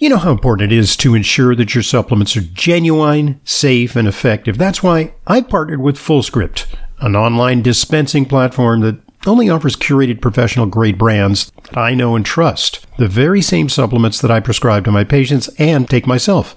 You know how important it is to ensure that your supplements are genuine, safe, and effective. That's why I partnered with FullScript, an online dispensing platform that only offers curated professional grade brands that I know and trust. The very same supplements that I prescribe to my patients and take myself.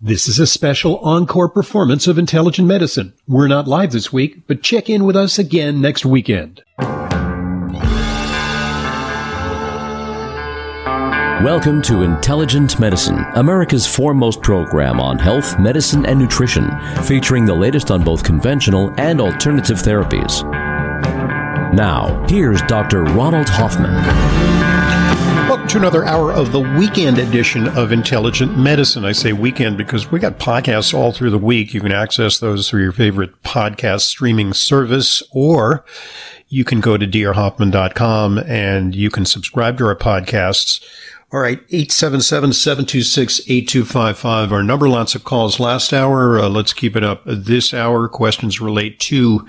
This is a special encore performance of Intelligent Medicine. We're not live this week, but check in with us again next weekend. Welcome to Intelligent Medicine, America's foremost program on health, medicine, and nutrition, featuring the latest on both conventional and alternative therapies. Now, here's Dr. Ronald Hoffman. To another hour of the weekend edition of Intelligent Medicine. I say weekend because we got podcasts all through the week. You can access those through your favorite podcast streaming service or you can go to drhoffman.com and you can subscribe to our podcasts all right, 877-726-8255. Our number, lots of calls last hour. Uh, let's keep it up this hour. Questions relate to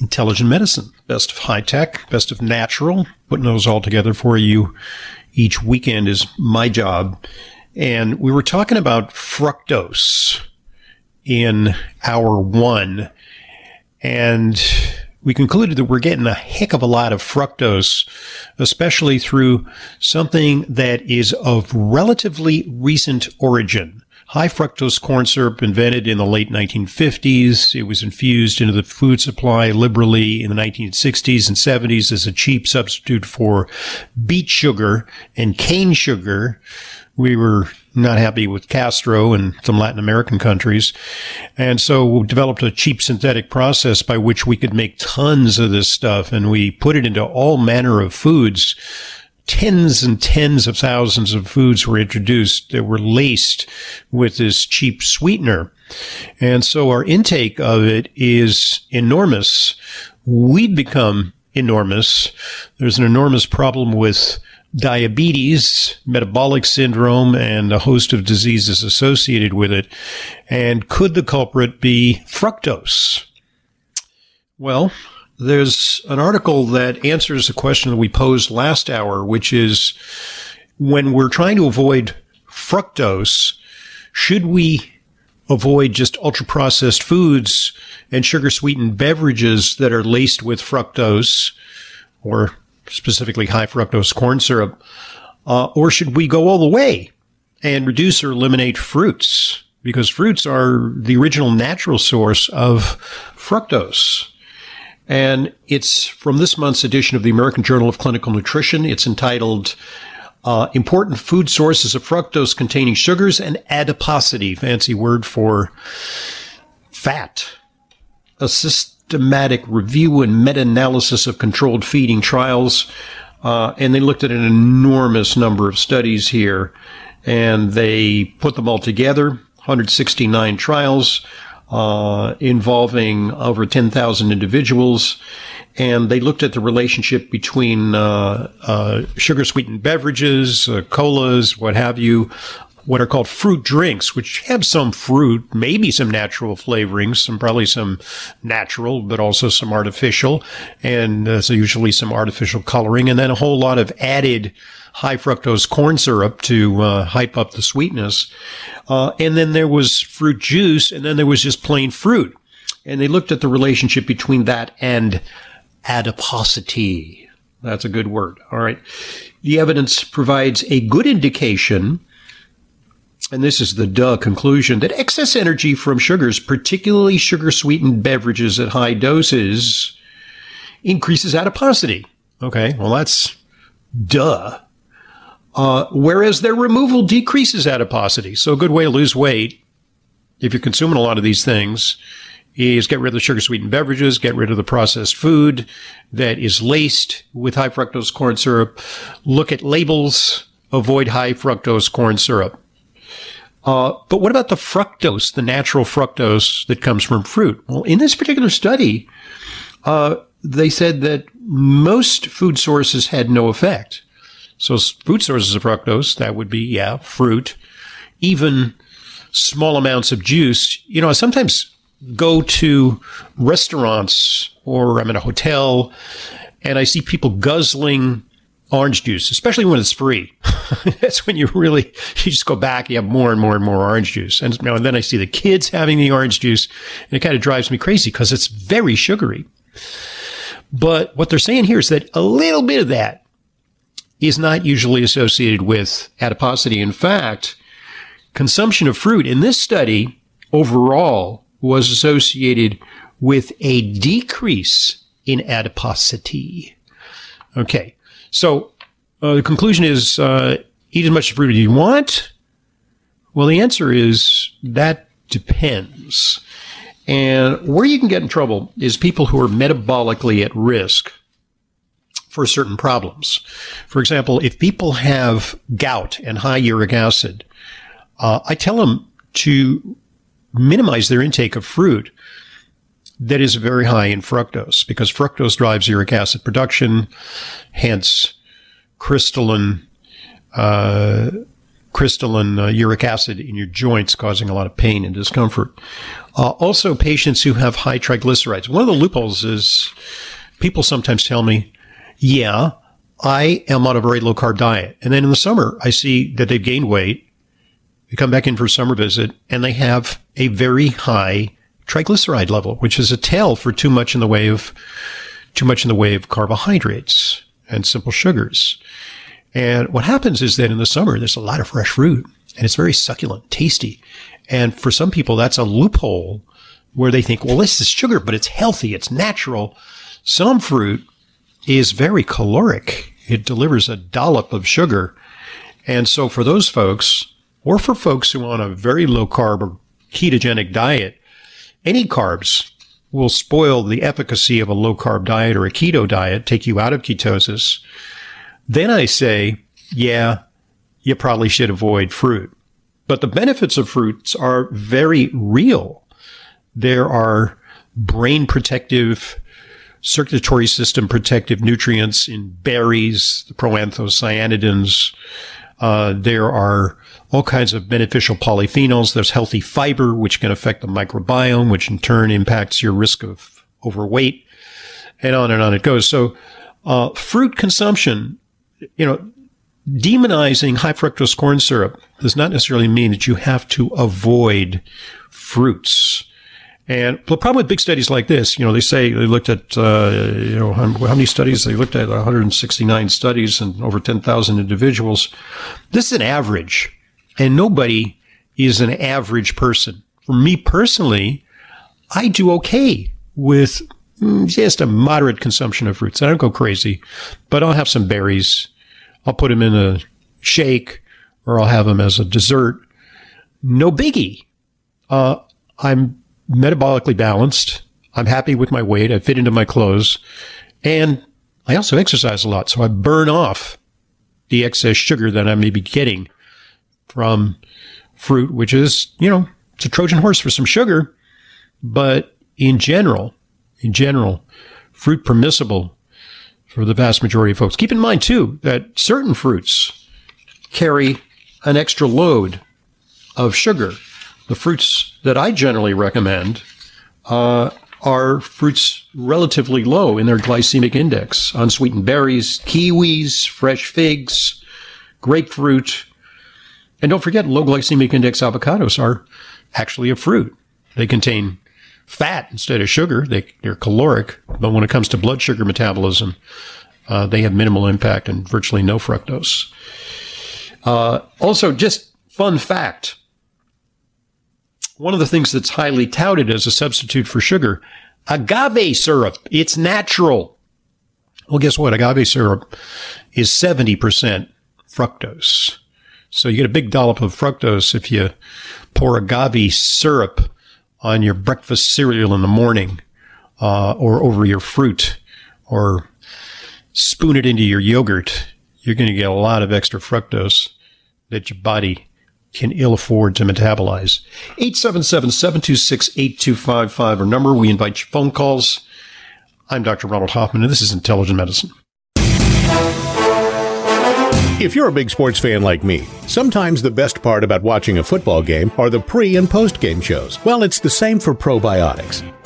intelligent medicine, best of high tech, best of natural. Putting those all together for you each weekend is my job. And we were talking about fructose in hour one. And we concluded that we're getting a heck of a lot of fructose, especially through something that is of relatively recent origin. High fructose corn syrup invented in the late 1950s. It was infused into the food supply liberally in the 1960s and 70s as a cheap substitute for beet sugar and cane sugar. We were not happy with Castro and some Latin American countries. And so we developed a cheap synthetic process by which we could make tons of this stuff and we put it into all manner of foods. Tens and tens of thousands of foods were introduced that were laced with this cheap sweetener. And so our intake of it is enormous. We've become enormous. There's an enormous problem with diabetes, metabolic syndrome, and a host of diseases associated with it. And could the culprit be fructose? Well, there's an article that answers a question that we posed last hour, which is when we're trying to avoid fructose, should we avoid just ultra processed foods and sugar sweetened beverages that are laced with fructose or specifically high fructose corn syrup? Uh, or should we go all the way and reduce or eliminate fruits? Because fruits are the original natural source of fructose. And it's from this month's edition of the American Journal of Clinical Nutrition. It's entitled uh, Important Food Sources of Fructose Containing Sugars and Adiposity, fancy word for fat. A systematic review and meta-analysis of controlled feeding trials. Uh, and they looked at an enormous number of studies here and they put them all together 169 trials uh, involving over 10,000 individuals. And they looked at the relationship between uh, uh sugar sweetened beverages, colas, what have you, what are called fruit drinks, which have some fruit, maybe some natural flavorings, some probably some natural, but also some artificial, and uh, so usually some artificial coloring, and then a whole lot of added high fructose corn syrup to uh, hype up the sweetness. Uh, and then there was fruit juice, and then there was just plain fruit. And they looked at the relationship between that and adiposity. That's a good word. All right. The evidence provides a good indication and this is the duh conclusion that excess energy from sugars, particularly sugar sweetened beverages at high doses, increases adiposity. Okay, well, that's duh. Uh, whereas their removal decreases adiposity. So, a good way to lose weight if you're consuming a lot of these things, is get rid of the sugar sweetened beverages, get rid of the processed food that is laced with high fructose corn syrup. Look at labels, avoid high fructose corn syrup. Uh, but what about the fructose, the natural fructose that comes from fruit? Well, in this particular study, uh, they said that most food sources had no effect. So food sources of fructose, that would be, yeah, fruit, even small amounts of juice. You know, I sometimes go to restaurants or I'm in a hotel and I see people guzzling orange juice, especially when it's free. That's when you really, you just go back, you have more and more and more orange juice. And, you know, and then I see the kids having the orange juice and it kind of drives me crazy because it's very sugary. But what they're saying here is that a little bit of that is not usually associated with adiposity. In fact, consumption of fruit in this study overall was associated with a decrease in adiposity. Okay. So uh, the conclusion is uh, eat as much fruit as you want. Well, the answer is that depends. And where you can get in trouble is people who are metabolically at risk for certain problems. For example, if people have gout and high uric acid, uh, I tell them to minimize their intake of fruit that is very high in fructose because fructose drives uric acid production, hence crystalline uh, crystalline uh, uric acid in your joints, causing a lot of pain and discomfort. Uh, also, patients who have high triglycerides. One of the loopholes is people sometimes tell me, "Yeah, I am on a very low carb diet," and then in the summer I see that they've gained weight. They come back in for a summer visit and they have a very high triglyceride level, which is a tell for too much in the way of too much in the way of carbohydrates and simple sugars. And what happens is that in the summer, there's a lot of fresh fruit and it's very succulent, tasty. And for some people, that's a loophole where they think, well, this is sugar, but it's healthy. It's natural. Some fruit is very caloric. It delivers a dollop of sugar. And so for those folks, or for folks who want a very low carb or ketogenic diet, any carbs will spoil the efficacy of a low carb diet or a keto diet, take you out of ketosis. Then I say, yeah, you probably should avoid fruit. But the benefits of fruits are very real. There are brain protective, circulatory system protective nutrients in berries, the proanthocyanidins. Uh, there are all kinds of beneficial polyphenols. There's healthy fiber, which can affect the microbiome, which in turn impacts your risk of overweight, and on and on it goes. So, uh, fruit consumption, you know, demonizing high fructose corn syrup does not necessarily mean that you have to avoid fruits. And the problem with big studies like this, you know, they say they looked at, uh, you know, how, many studies? They looked at 169 studies and over 10,000 individuals. This is an average. And nobody is an average person. For me personally, I do okay with mm, just a moderate consumption of fruits. I don't go crazy, but I'll have some berries. I'll put them in a shake or I'll have them as a dessert. No biggie. Uh, I'm metabolically balanced. I'm happy with my weight. I fit into my clothes and I also exercise a lot. So I burn off the excess sugar that I may be getting from fruit, which is, you know, it's a Trojan horse for some sugar. But in general, in general, fruit permissible for the vast majority of folks. Keep in mind too that certain fruits carry an extra load of sugar. The fruits that I generally recommend uh, are fruits relatively low in their glycemic index. Unsweetened berries, kiwis, fresh figs, grapefruit, and don't forget, low glycemic index avocados are actually a fruit. They contain fat instead of sugar. They, they're caloric, but when it comes to blood sugar metabolism, uh, they have minimal impact and virtually no fructose. Uh, also, just fun fact. One of the things that's highly touted as a substitute for sugar, agave syrup. It's natural. Well, guess what? Agave syrup is 70% fructose. So you get a big dollop of fructose if you pour agave syrup on your breakfast cereal in the morning, uh, or over your fruit, or spoon it into your yogurt, you're going to get a lot of extra fructose that your body can ill afford to metabolize. 877-726-8255 our number. We invite your phone calls. I'm Dr. Ronald Hoffman, and this is Intelligent Medicine. If you're a big sports fan like me, sometimes the best part about watching a football game are the pre and post game shows. Well, it's the same for probiotics.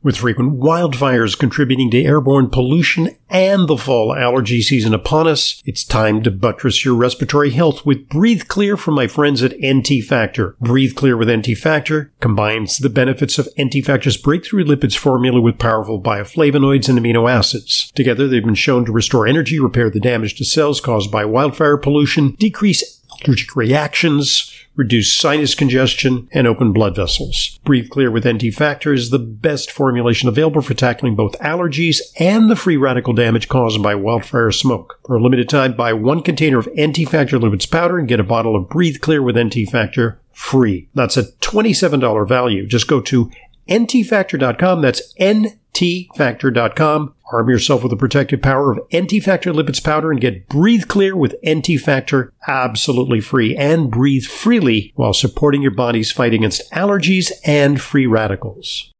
With frequent wildfires contributing to airborne pollution and the fall allergy season upon us, it's time to buttress your respiratory health with Breathe Clear from my friends at NT Factor. Breathe Clear with NT Factor combines the benefits of NT Factor's breakthrough lipids formula with powerful bioflavonoids and amino acids. Together, they've been shown to restore energy, repair the damage to cells caused by wildfire pollution, decrease allergic reactions, reduce sinus congestion, and open blood vessels. Breathe Clear with NT Factor is the best formulation available for tackling both allergies and the free radical damage caused by wildfire smoke. For a limited time, buy one container of NT Factor lipids powder and get a bottle of Breathe Clear with NT Factor free. That's a $27 value. Just go to ntfactor.com. That's ntfactor.com. Arm yourself with the protective power of NT Factor Lipids Powder and get Breathe Clear with NT Factor absolutely free and breathe freely while supporting your body's fight against allergies and free radicals.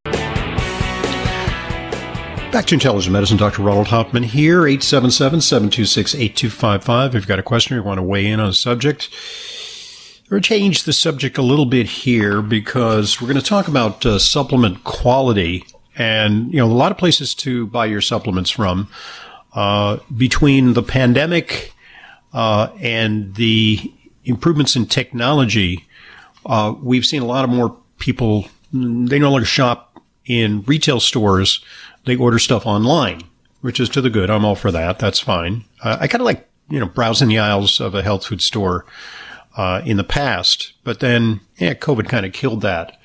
Back to Intelligent Medicine, Dr. Ronald Hoffman here, 877-726-8255. If you've got a question or you want to weigh in on a subject, or change the subject a little bit here because we're going to talk about uh, supplement quality and, you know, a lot of places to buy your supplements from. Uh, between the pandemic uh, and the improvements in technology, uh, we've seen a lot of more people, they no longer shop in retail stores they order stuff online, which is to the good. I'm all for that. That's fine. Uh, I kind of like, you know, browsing the aisles of a health food store uh, in the past, but then, yeah, COVID kind of killed that.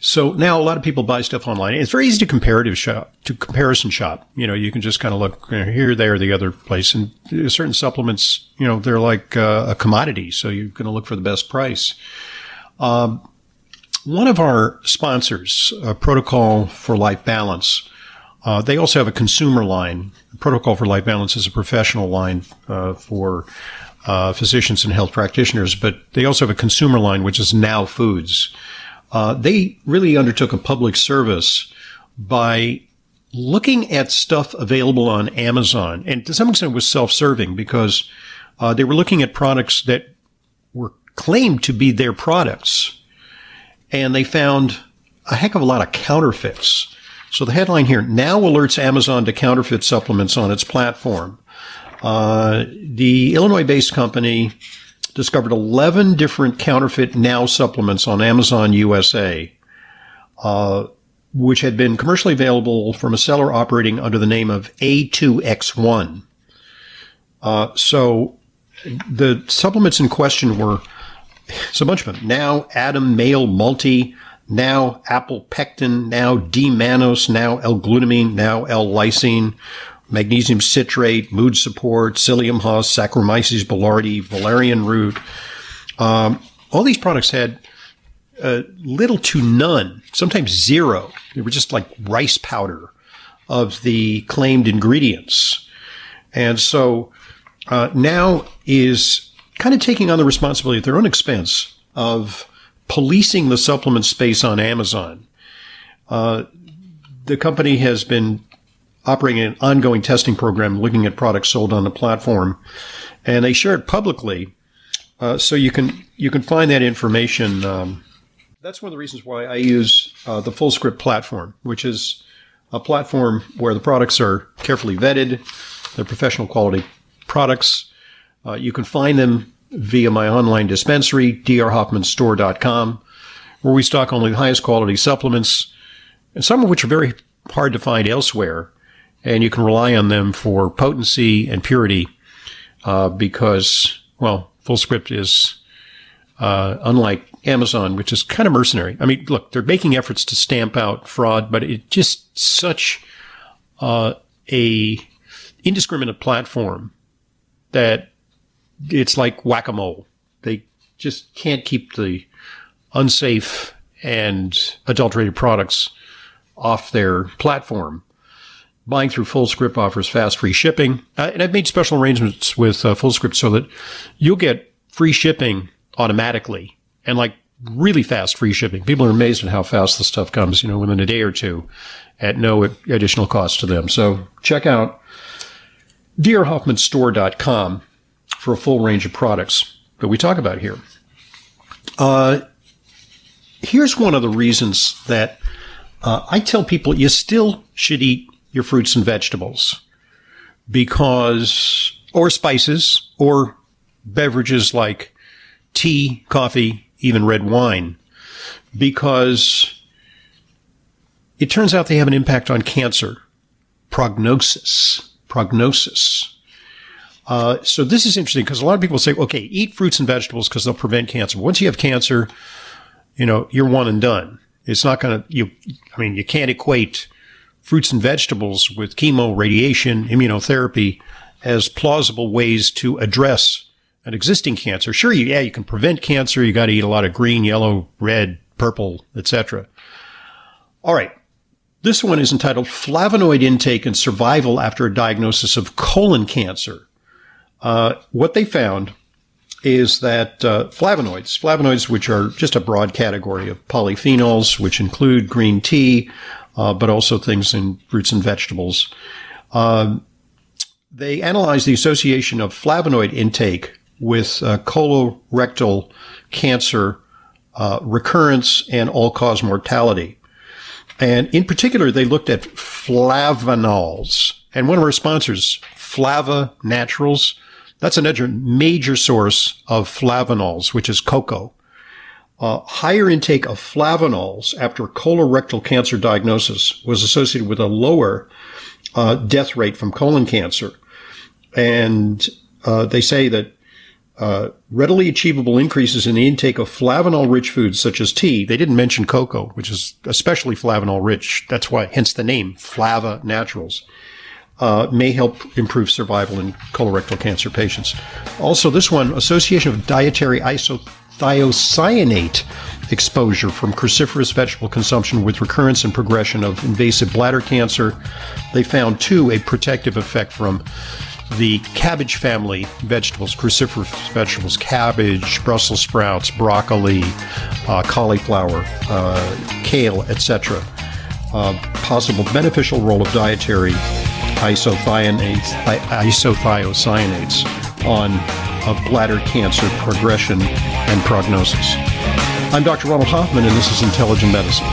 So now a lot of people buy stuff online. It's very easy to comparative shop, to comparison shop. You know, you can just kind of look you know, here, there, the other place, and certain supplements, you know, they're like uh, a commodity. So you're going to look for the best price. Um, one of our sponsors, Protocol for Life Balance, uh, they also have a consumer line. Protocol for Life Balance is a professional line uh, for uh, physicians and health practitioners, but they also have a consumer line, which is Now Foods. Uh, they really undertook a public service by looking at stuff available on Amazon, and to some extent it was self-serving because uh, they were looking at products that were claimed to be their products, and they found a heck of a lot of counterfeits. So the headline here now alerts Amazon to counterfeit supplements on its platform. Uh, the Illinois based company discovered 11 different counterfeit now supplements on Amazon USA, uh, which had been commercially available from a seller operating under the name of A2X1. Uh, so the supplements in question were, it's a bunch of them. Now, Adam Male Multi, now apple pectin, now D-mannose, now L-glutamine, now L-lysine, magnesium citrate, mood support, psyllium husk, Saccharomyces boulardii, valerian root. Um, all these products had uh, little to none, sometimes zero. They were just like rice powder of the claimed ingredients. And so uh, now is kind of taking on the responsibility at their own expense of policing the supplement space on Amazon. Uh, the company has been operating an ongoing testing program looking at products sold on the platform, and they share it publicly Uh, so you can you can find that information. Um, that's one of the reasons why I use uh, the FullScript platform, which is a platform where the products are carefully vetted, they're professional quality products. Uh, you can find them via my online dispensary, drhoffmanstore.com, where we stock only the highest quality supplements, and some of which are very hard to find elsewhere. And you can rely on them for potency and purity uh, because, well, FullScript is uh, unlike Amazon, which is kind of mercenary. I mean, look, they're making efforts to stamp out fraud, but it's just such uh, a indiscriminate platform that it's like whack a mole. They just can't keep the unsafe and adulterated products off their platform. Buying through FullScript offers fast free shipping. Uh, and I've made special arrangements with uh, FullScript so that you'll get free shipping automatically and like really fast free shipping. People are amazed at how fast the stuff comes, you know, within a day or two at no additional cost to them. So check out drhoffmanstore.com for a full range of products that we talk about here. Uh, here's one of the reasons that uh, I tell people you still should eat your fruits and vegetables because, or spices, or beverages like tea, coffee, even red wine, because it turns out they have an impact on cancer, prognosis, prognosis. Uh, so this is interesting because a lot of people say, okay, eat fruits and vegetables because they'll prevent cancer. Once you have cancer, you know, you're one and done. It's not going to, you, I mean, you can't equate fruits and vegetables with chemo, radiation, immunotherapy as plausible ways to address an existing cancer. Sure, you, yeah, you can prevent cancer. You got to eat a lot of green, yellow, red, purple, etc. All right. This one is entitled Flavonoid Intake and Survival After a Diagnosis of Colon Cancer. Uh, what they found is that uh, flavonoids, flavonoids, which are just a broad category of polyphenols, which include green tea, uh, but also things in fruits and vegetables. Um, they analyzed the association of flavonoid intake with uh, colorectal cancer uh, recurrence and all-cause mortality. And in particular, they looked at flavanols. And one of our sponsors, Flava Naturals, that's another major source of flavanols, which is cocoa. Uh, higher intake of flavanols after colorectal cancer diagnosis was associated with a lower uh, death rate from colon cancer. And uh, they say that uh, readily achievable increases in the intake of flavanol rich foods such as tea. They didn't mention cocoa, which is especially flavanol rich. That's why, hence the name, Flava Naturals uh, may help improve survival in colorectal cancer patients. Also, this one, association of dietary isothiocyanate exposure from cruciferous vegetable consumption with recurrence and progression of invasive bladder cancer. They found, too, a protective effect from the cabbage family vegetables, cruciferous vegetables, cabbage, Brussels sprouts, broccoli, uh, cauliflower, uh, kale, etc. Uh, possible beneficial role of dietary isothionates, isothiocyanates on bladder cancer progression and prognosis. I'm Dr. Ronald Hoffman, and this is Intelligent Medicine.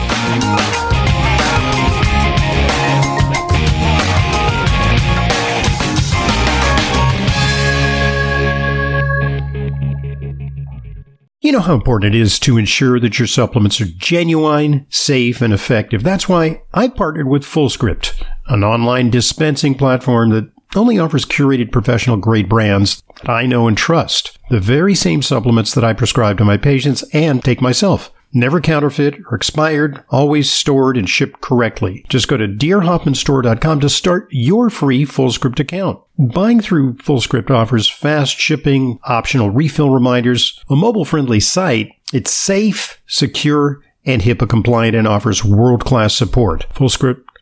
You know how important it is to ensure that your supplements are genuine, safe, and effective. That's why I partnered with FullScript, an online dispensing platform that only offers curated professional grade brands that I know and trust. The very same supplements that I prescribe to my patients and take myself. Never counterfeit or expired, always stored and shipped correctly. Just go to drhoffmanstore.com to start your free FullScript account. Buying through FullScript offers fast shipping, optional refill reminders, a mobile friendly site. It's safe, secure, and HIPAA compliant and offers world class support. FullScript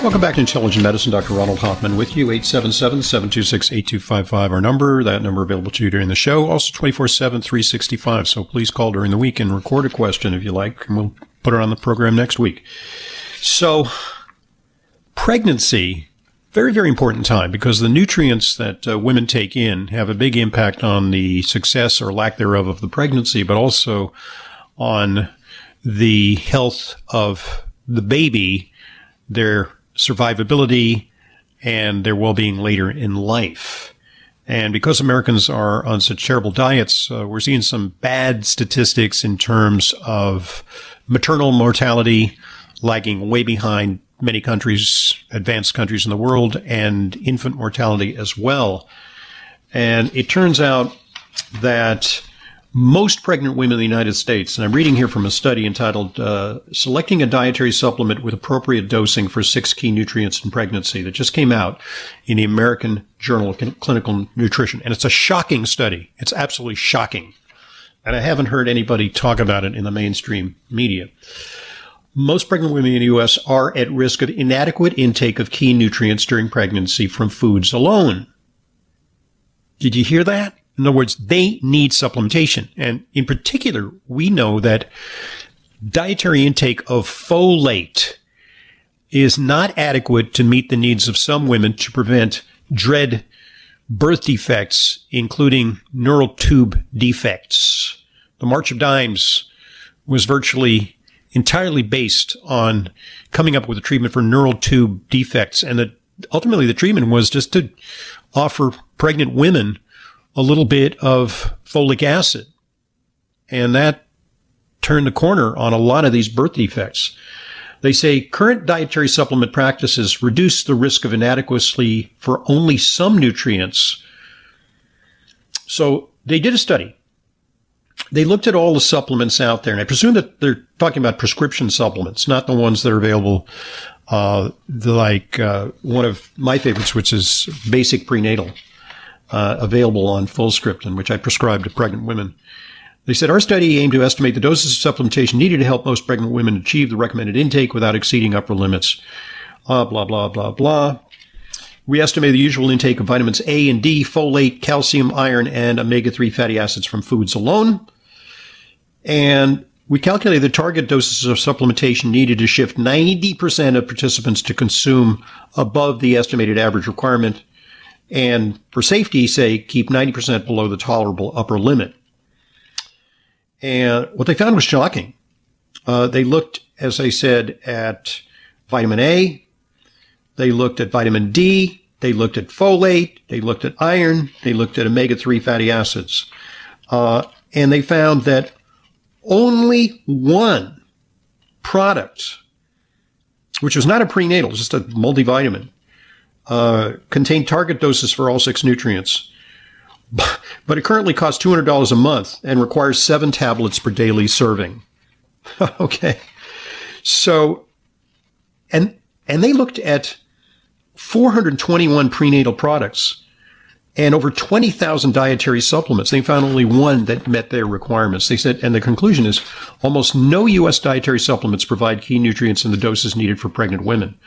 Welcome back to Intelligent Medicine. Dr. Ronald Hoffman with you. 877-726-8255, our number. That number available to you during the show. Also 24-7, 365. So please call during the week and record a question if you like, and we'll put it on the program next week. So pregnancy, very, very important time because the nutrients that uh, women take in have a big impact on the success or lack thereof of the pregnancy, but also on the health of the baby, their survivability, and their well-being later in life. And because Americans are on such terrible diets, uh, we're seeing some bad statistics in terms of maternal mortality lagging way behind many countries, advanced countries in the world, and infant mortality as well. And it turns out that most pregnant women in the United States, and I'm reading here from a study entitled uh, Selecting a Dietary Supplement with Appropriate Dosing for Six Key Nutrients in Pregnancy, that just came out in the American Journal of Clinical Nutrition. And it's a shocking study. It's absolutely shocking. And I haven't heard anybody talk about it in the mainstream media. Most pregnant women in the U.S. are at risk of inadequate intake of key nutrients during pregnancy from foods alone. Did you hear that? In other words, they need supplementation. And in particular, we know that dietary intake of folate is not adequate to meet the needs of some women to prevent dread birth defects, including neural tube defects. The March of Dimes was virtually entirely based on coming up with a treatment for neural tube defects. And that ultimately the treatment was just to offer pregnant women a little bit of folic acid. And that turned the corner on a lot of these birth defects. They say current dietary supplement practices reduce the risk of inadequacy for only some nutrients. So they did a study. They looked at all the supplements out there, and I presume that they're talking about prescription supplements, not the ones that are available, uh, like uh, one of my favorites, which is basic prenatal uh, available on Fullscript, which I prescribe to pregnant women. They said our study aimed to estimate the doses of supplementation needed to help most pregnant women achieve the recommended intake without exceeding upper limits. Uh, blah, blah, blah, blah. We estimated the usual intake of vitamins A and D, folate, calcium, iron, and omega-3 fatty acids from foods alone. And we calculated the target doses of supplementation needed to shift 90% of participants to consume above the estimated average requirement and for safety, say keep 90% below the tolerable upper limit. And what they found was shocking. Uh, they looked, as I said, at vitamin A. They looked at vitamin D. They looked at folate. They looked at iron. They looked at omega-3 fatty acids. Uh, and they found that only one product, which was not a prenatal, just a multivitamin, uh, contain target doses for all six nutrients. But it currently costs $200 a month and requires seven tablets per daily serving. okay. So, and, and they looked at 421 prenatal products and over 20,000 dietary supplements. They found only one that met their requirements. They said, and the conclusion is almost no U.S. dietary supplements provide key nutrients in the doses needed for pregnant women.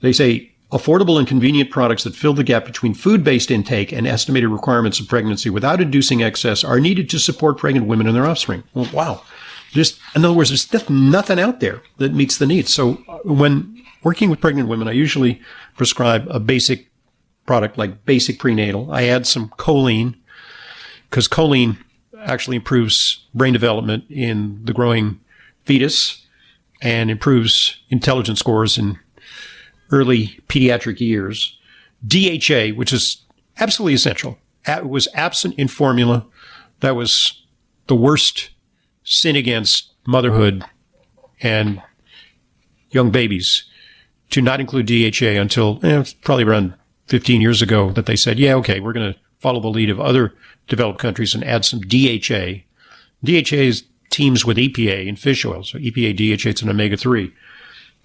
They say affordable and convenient products that fill the gap between food-based intake and estimated requirements of pregnancy without inducing excess are needed to support pregnant women and their offspring. Well, wow. Just, in other words, there's nothing out there that meets the needs. So uh, when working with pregnant women, I usually prescribe a basic product like basic prenatal. I add some choline because choline actually improves brain development in the growing fetus and improves intelligence scores in early pediatric years. DHA, which is absolutely essential, was absent in formula. That was the worst sin against motherhood and young babies to not include DHA until eh, probably around 15 years ago that they said, yeah, okay, we're going to follow the lead of other developed countries and add some DHA. DHA is teams with EPA in fish oil. So EPA, DHA, it's an omega 3.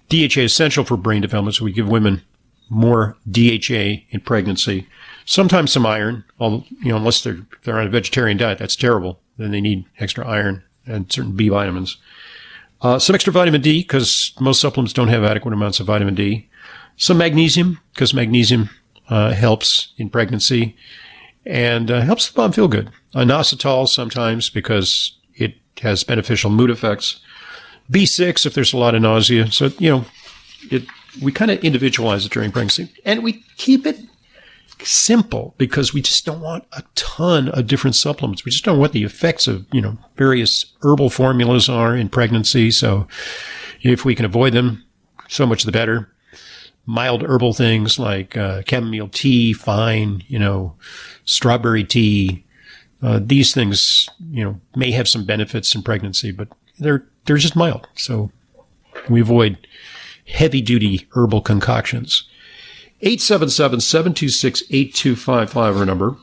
DHA is essential for brain development, so we give women more DHA in pregnancy. Sometimes some iron, although, you know, unless they're, they're on a vegetarian diet, that's terrible. Then they need extra iron and certain B vitamins. Uh, some extra vitamin D, because most supplements don't have adequate amounts of vitamin D. Some magnesium, because magnesium uh, helps in pregnancy and uh, helps the mom feel good. Inositol sometimes because it has beneficial mood effects. B6 if there's a lot of nausea. So, you know, it, we kind of individualize it during pregnancy and we keep it simple because we just don't want a ton of different supplements. We just don't what the effects of, you know, various herbal formulas are in pregnancy. So if we can avoid them, so much the better. Mild herbal things like uh, chamomile tea, fine, you know, strawberry tea. Uh, these things, you know, may have some benefits in pregnancy, but they're they're just mild. So we avoid heavy duty herbal concoctions. 877-726-8255 our number.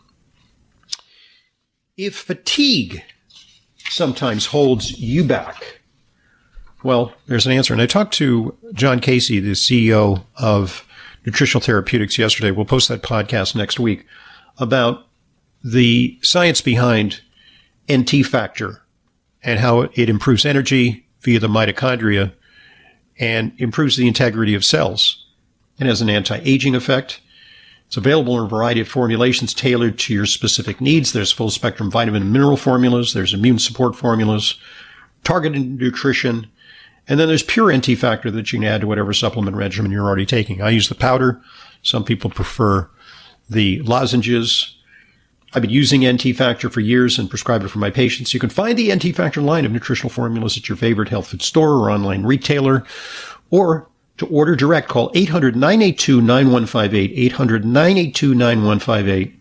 If fatigue sometimes holds you back, well, there's an answer. And I talked to John Casey, the CEO of Nutritional Therapeutics yesterday. We'll post that podcast next week about the science behind NT factor and how it improves energy via the mitochondria and improves the integrity of cells. It has an anti-aging effect. It's available in a variety of formulations tailored to your specific needs. There's full spectrum vitamin and mineral formulas. There's immune support formulas, targeted nutrition, and then there's pure NT factor that you can add to whatever supplement regimen you're already taking. I use the powder. Some people prefer the lozenges. I've been using NT Factor for years and prescribe it for my patients. You can find the NT Factor line of nutritional formulas at your favorite health food store or online retailer. Or to order direct, call 800-982-9158, 800-982-9158,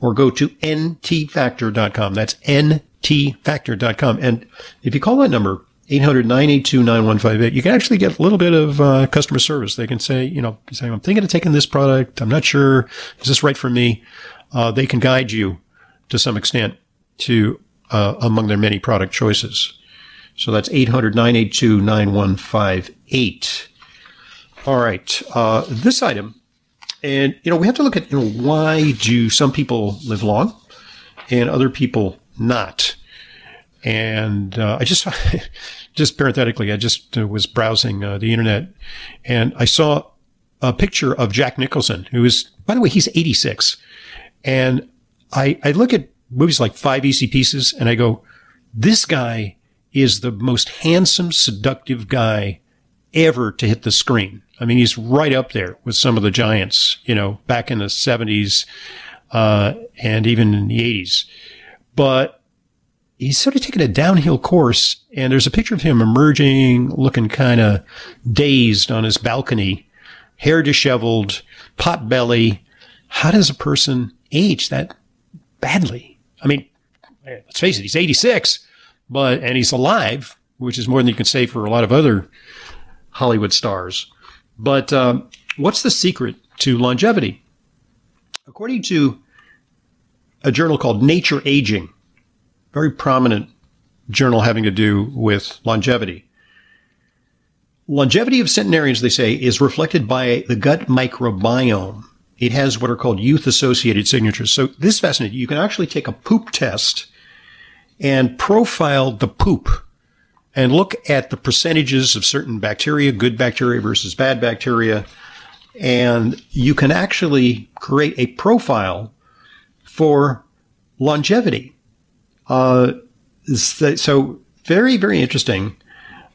or go to ntfactor.com. That's ntfactor.com. And if you call that number, 800-982-9158, you can actually get a little bit of uh, customer service. They can say, you know, say, I'm thinking of taking this product. I'm not sure. Is this right for me? Uh, they can guide you to some extent to uh, among their many product choices. So that's 800-982-9158. All right. Uh, this item, and, you know, we have to look at, you know, why do some people live long and other people not? And uh, I just just parenthetically, I just uh, was browsing uh, the internet and I saw a picture of Jack Nicholson, who is, by the way, he's 86. And I, I look at movies like Five Easy Pieces and I go, this guy is the most handsome, seductive guy ever to hit the screen. I mean, he's right up there with some of the giants, you know, back in the 70s, uh, and even in the 80s. But he's sort of taken a downhill course. And there's a picture of him emerging, looking kind of dazed on his balcony, hair disheveled, pot belly. How does a person age that badly? I mean, let's face it, he's 86, but, and he's alive, which is more than you can say for a lot of other Hollywood stars. But um, what's the secret to longevity? According to a journal called Nature Aging, very prominent journal having to do with longevity. Longevity of centenarians, they say, is reflected by the gut microbiome. It has what are called youth associated signatures. So this is fascinating. You can actually take a poop test and profile the poop and look at the percentages of certain bacteria, good bacteria versus bad bacteria. And you can actually create a profile for longevity. Uh, so very, very interesting.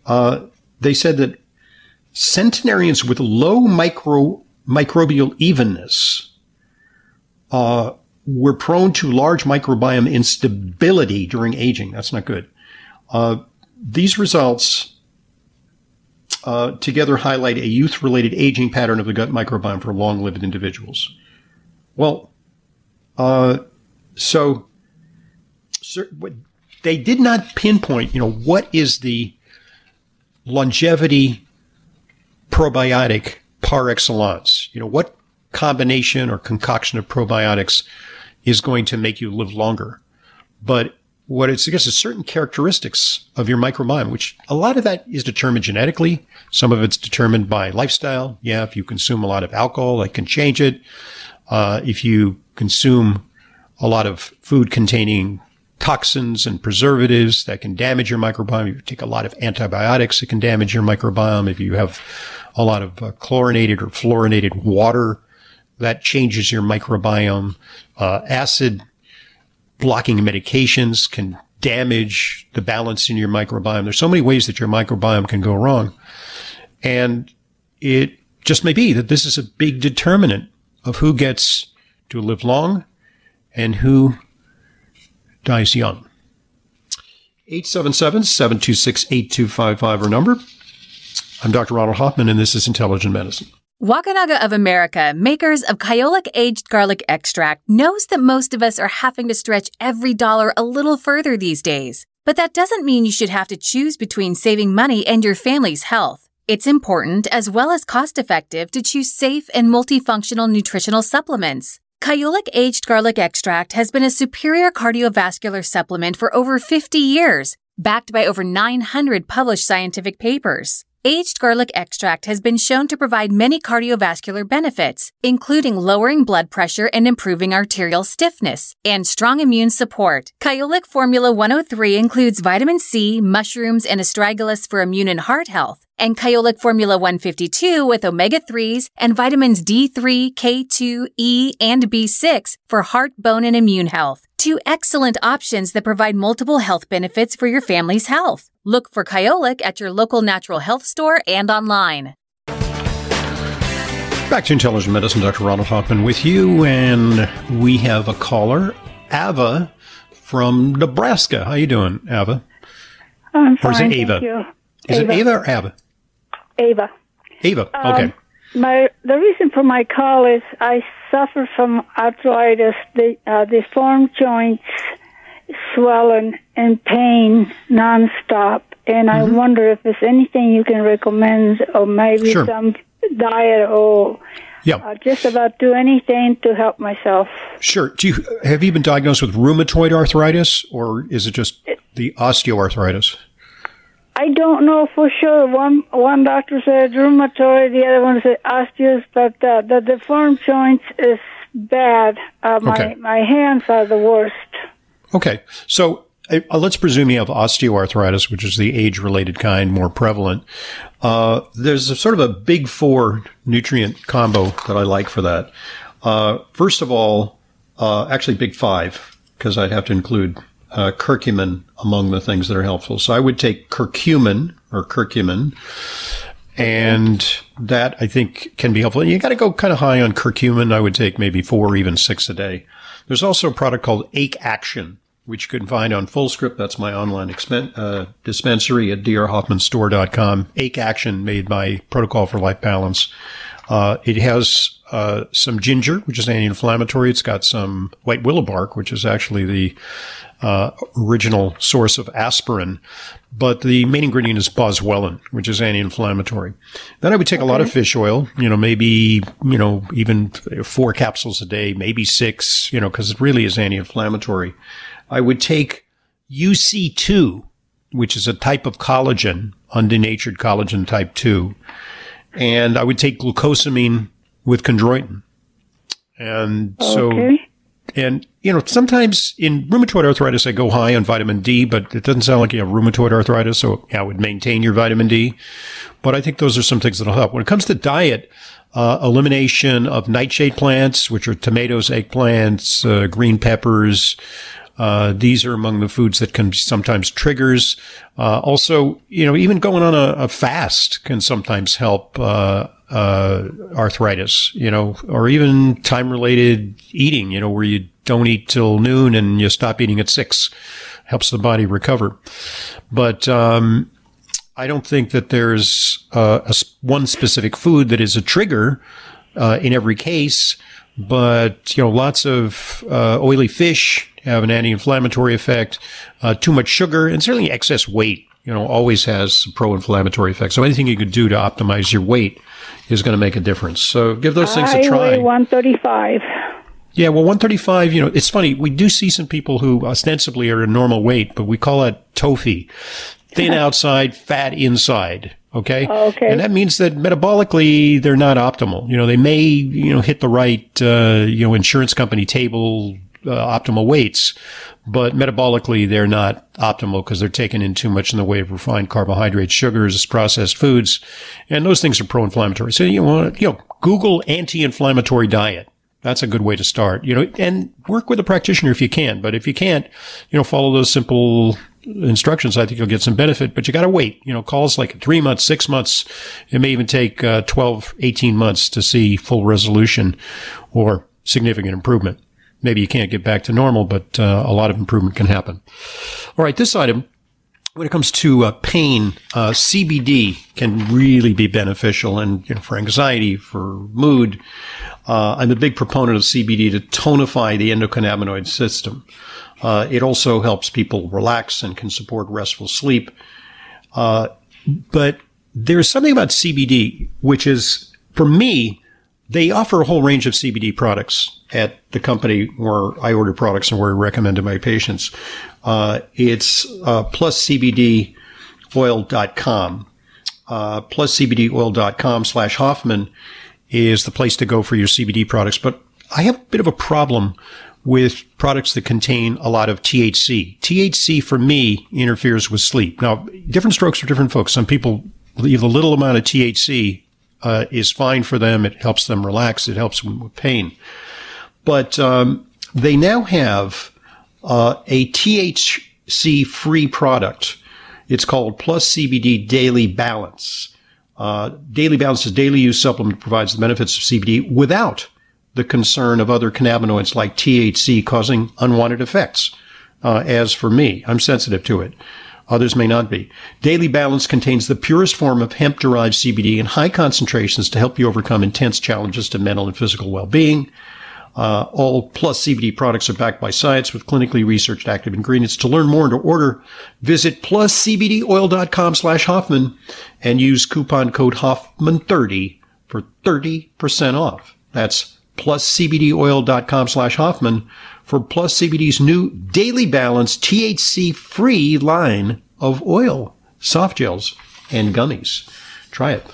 Uh, they said that centenarians with low micro microbial evenness uh, were prone to large microbiome instability during aging. That's not good. Uh, these results uh, together highlight a youth-related aging pattern of the gut microbiome for long-lived individuals. Well, uh, so they did not pinpoint, you know, what is the longevity probiotic par excellence? You know, what combination or concoction of probiotics is going to make you live longer? But what it suggests is certain characteristics of your microbiome, which a lot of that is determined genetically. Some of it's determined by lifestyle. Yeah, if you consume a lot of alcohol, that can change it. Uh, if you consume a lot of food containing toxins and preservatives that can damage your microbiome. If you take a lot of antibiotics, it can damage your microbiome. If you have a lot of uh, chlorinated or fluorinated water that changes your microbiome. Uh, acid blocking medications can damage the balance in your microbiome. There's so many ways that your microbiome can go wrong. And it just may be that this is a big determinant of who gets to live long and who dies young. 877-726-8255 our number. I'm Dr. Ronald Hoffman and this is Intelligent Medicine. Wakunaga of America, makers of Kyolic Aged Garlic Extract, knows that most of us are having to stretch every dollar a little further these days. But that doesn't mean you should have to choose between saving money and your family's health. It's important as well as cost effective to choose safe and multifunctional nutritional supplements. Kyolic Aged Garlic Extract has been a superior cardiovascular supplement for over 50 years, backed by over 900 published scientific papers. Aged garlic extract has been shown to provide many cardiovascular benefits, including lowering blood pressure and improving arterial stiffness, and strong immune support. Kyolic Formula 103 includes vitamin C, mushrooms, and astragalus for immune and heart health, and Kyolic Formula 152 with omega 3s and vitamins D3, K2, E, and B6 for heart, bone, and immune health. Two excellent options that provide multiple health benefits for your family's health. Look for Kyolic at your local natural health store and online. Back to Intelligent Medicine, Dr. Ronald Hoffman with you, and we have a caller, Ava from Nebraska. How you doing, Ava? I'm Or is it Ava? thank you. Is Ava. it Ava or Ava? Ava. Ava. Um, Okay. My the reason for my call is I suffer from arthritis, the uh, deformed joints, swelling and pain nonstop, and I wonder if there's anything you can recommend, or maybe Mm-hmm. Sure. some diet, or Yeah. uh, just about do anything to help myself. Sure. Do you have you been diagnosed with rheumatoid arthritis, or is it just the osteoarthritis? I don't know for sure. One one doctor said rheumatoid, the other one said osteos, but uh, the deformed joints is bad. Uh, my Okay. my hands are the worst. Okay. So uh, let's presume you have osteoarthritis, which is the age-related kind, more prevalent. Uh, there's a sort of a big four nutrient combo that I like for that. Uh, first of all, uh, actually big five, because I'd have to include uh, curcumin among the things that are helpful. So I would take curcumin or curcumin, and that I think can be helpful. And you got to go kind of high on curcumin. I would take maybe four or even six a day. There's also a product called Ache Action, which you can find on FullScript. That's my online expen- uh, dispensary at drhoffmanstore.com. Ache Action made by Protocol for Life Balance. Uh, it has uh, some ginger, which is anti-inflammatory. It's got some white willow bark, which is actually the uh, original source of aspirin. But the main ingredient is boswellia, which is anti-inflammatory. Then I would take a lot of fish oil, you know, maybe, you know, even four capsules a day, maybe six, you know, because it really is anti-inflammatory. I would take UC2, which is a type of collagen, undenatured collagen type 2. And I would take glucosamine with chondroitin. And so Okay. and, you know, sometimes in rheumatoid arthritis, I go high on vitamin D, but it doesn't sound like you have rheumatoid arthritis. So yeah, I would maintain your vitamin D. But I think those are some things that'll help. When it comes to diet, uh, elimination of nightshade plants, which are tomatoes, eggplants, uh, green peppers, uh, these are among the foods that can sometimes triggers. Uh, also, you know, even going on a, a fast can sometimes help, uh, uh, arthritis, you know, or even time related eating, you know, where you don't eat till noon and you stop eating at six helps the body recover. But, um, I don't think that there's uh, a one specific food that is a trigger uh, in every case, but you know, lots of uh, oily fish have an anti-inflammatory effect. Uh, too much sugar and certainly excess weight, you know, always has pro-inflammatory effect. So anything you could do to optimize your weight is going to make a difference. So give those things I a try. weigh 135. Yeah, well, 135, you know, it's funny. We do see some people who ostensibly are a normal weight, but we call it TOFI. Thin outside, fat inside. Okay. Okay. And that means that metabolically they're not optimal. You know, they may, you know, hit the right, uh, you know, insurance company table uh, optimal weights, but metabolically they're not optimal because they're taking in too much in the way of refined carbohydrates, sugars, processed foods, and those things are pro-inflammatory. So you want you know Google anti-inflammatory diet. That's a good way to start, you know, and work with a practitioner if you can. But if you can't, you know, follow those simple instructions. I think you'll get some benefit, but you got to wait. You know, calls like three months, six months. It may even take uh, 12, 18 months to see full resolution or significant improvement. Maybe you can't get back to normal, but uh, a lot of improvement can happen. All right, this item when it comes to uh, pain, uh, CBD can really be beneficial, and you know, for anxiety, for mood. Uh, I'm a big proponent of CBD to tonify the endocannabinoid system. Uh, it also helps people relax and can support restful sleep. Uh, but there's something about CBD which is, for me, they offer a whole range of CBD products at the company where I order products and where I recommend to my patients. Uh, it's uh, pluscbdoil.com. Uh, pluscbdoil.com slash Hoffman is the place to go for your CBD products. But I have a bit of a problem with products that contain a lot of THC. THC for me interferes with sleep. Now, different strokes for different folks. Some people leave a little amount of THC uh, is fine for them. It helps them relax. It helps them with pain. But um, they now have uh, a THC free product. It's called Plus CBD Daily Balance. Uh, daily Balance is a daily use supplement provides the benefits of CBD without the concern of other cannabinoids like THC causing unwanted effects. Uh, as for me, I'm sensitive to it. Others may not be. Daily Balance contains the purest form of hemp derived CBD in high concentrations to help you overcome intense challenges to mental and physical well being. Uh, all plus CBD products are backed by science with clinically researched active ingredients. To learn more and to order, visit pluscbdoil.com slash Hoffman and use coupon code Hoffman30 for 30% off. That's pluscbdoil.com slash Hoffman for Plus CBD's new Daily Balance THC free line of oil, soft gels, and gummies. Try it.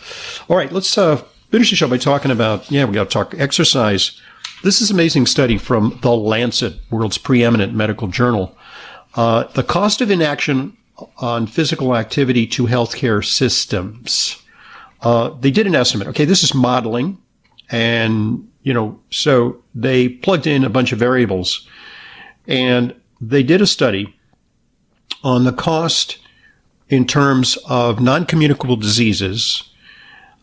All right, let's uh, finish the show by talking about, yeah, we got to talk exercise this is an amazing study from The Lancet, world's preeminent medical journal. Uh, the cost of inaction on physical activity to healthcare systems. Uh, they did an estimate. Okay, this is modeling, and you know, so they plugged in a bunch of variables, and they did a study on the cost in terms of non-communicable diseases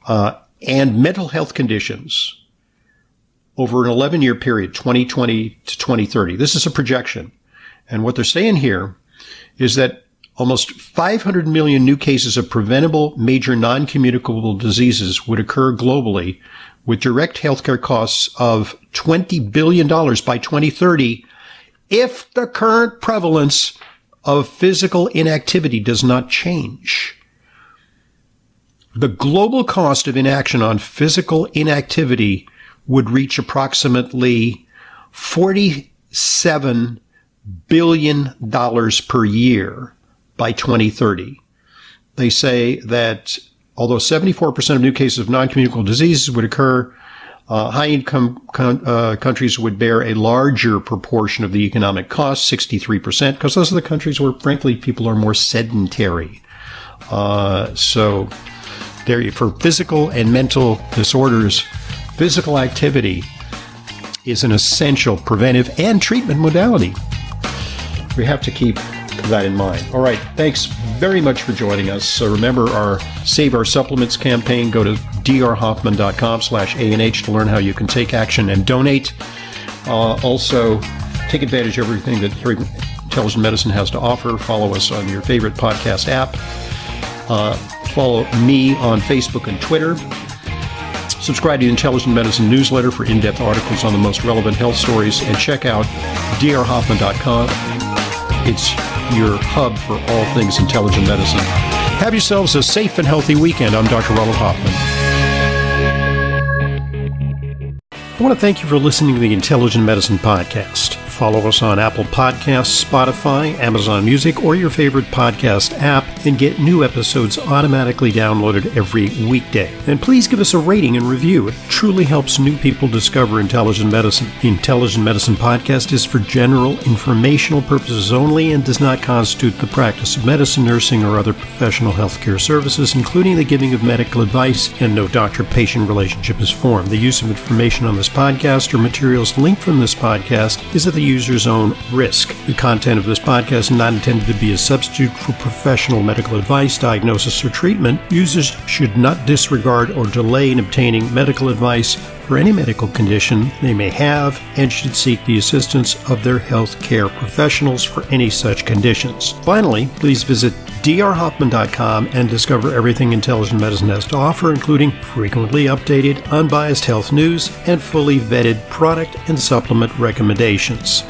uh, and mental health conditions over an 11 year period, 2020 to 2030. This is a projection. And what they're saying here is that almost 500 million new cases of preventable major non-communicable diseases would occur globally with direct healthcare costs of $20 billion by 2030 if the current prevalence of physical inactivity does not change. The global cost of inaction on physical inactivity would reach approximately $47 billion per year by 2030. They say that although 74% of new cases of non-communicable diseases would occur, uh, high income con- uh, countries would bear a larger proportion of the economic costs, 63%, because those are the countries where, frankly, people are more sedentary. Uh, so, there, for physical and mental disorders, physical activity is an essential preventive and treatment modality. We have to keep that in mind. All right, thanks very much for joining us. So remember our Save Our Supplements campaign. Go to drhoffman.com slash A&H to learn how you can take action and donate. Uh, also, take advantage of everything that Intelligent Medicine has to offer. Follow us on your favorite podcast app. Uh, follow me on Facebook and Twitter. Subscribe to the Intelligent Medicine newsletter for in depth articles on the most relevant health stories and check out drhoffman.com. It's your hub for all things intelligent medicine. Have yourselves a safe and healthy weekend. I'm Dr. Ronald Hoffman. I want to thank you for listening to the Intelligent Medicine Podcast. Follow us on Apple Podcasts, Spotify, Amazon Music, or your favorite podcast app and get new episodes automatically downloaded every weekday. And please give us a rating and review. It truly helps new people discover intelligent medicine. The Intelligent Medicine podcast is for general informational purposes only and does not constitute the practice of medicine, nursing, or other professional healthcare services, including the giving of medical advice, and no doctor patient relationship is formed. The use of information on this podcast or materials linked from this podcast is at the user's own risk. The content of this podcast is not intended to be a substitute for professional medical advice, diagnosis, or treatment. Users should not disregard or delay in obtaining medical advice for any medical condition they may have and should seek the assistance of their health care professionals for any such conditions. Finally, please visit drhoffman.com and discover everything intelligent medicine has to offer, including frequently updated, unbiased health news and fully vetted product and supplement recommendations.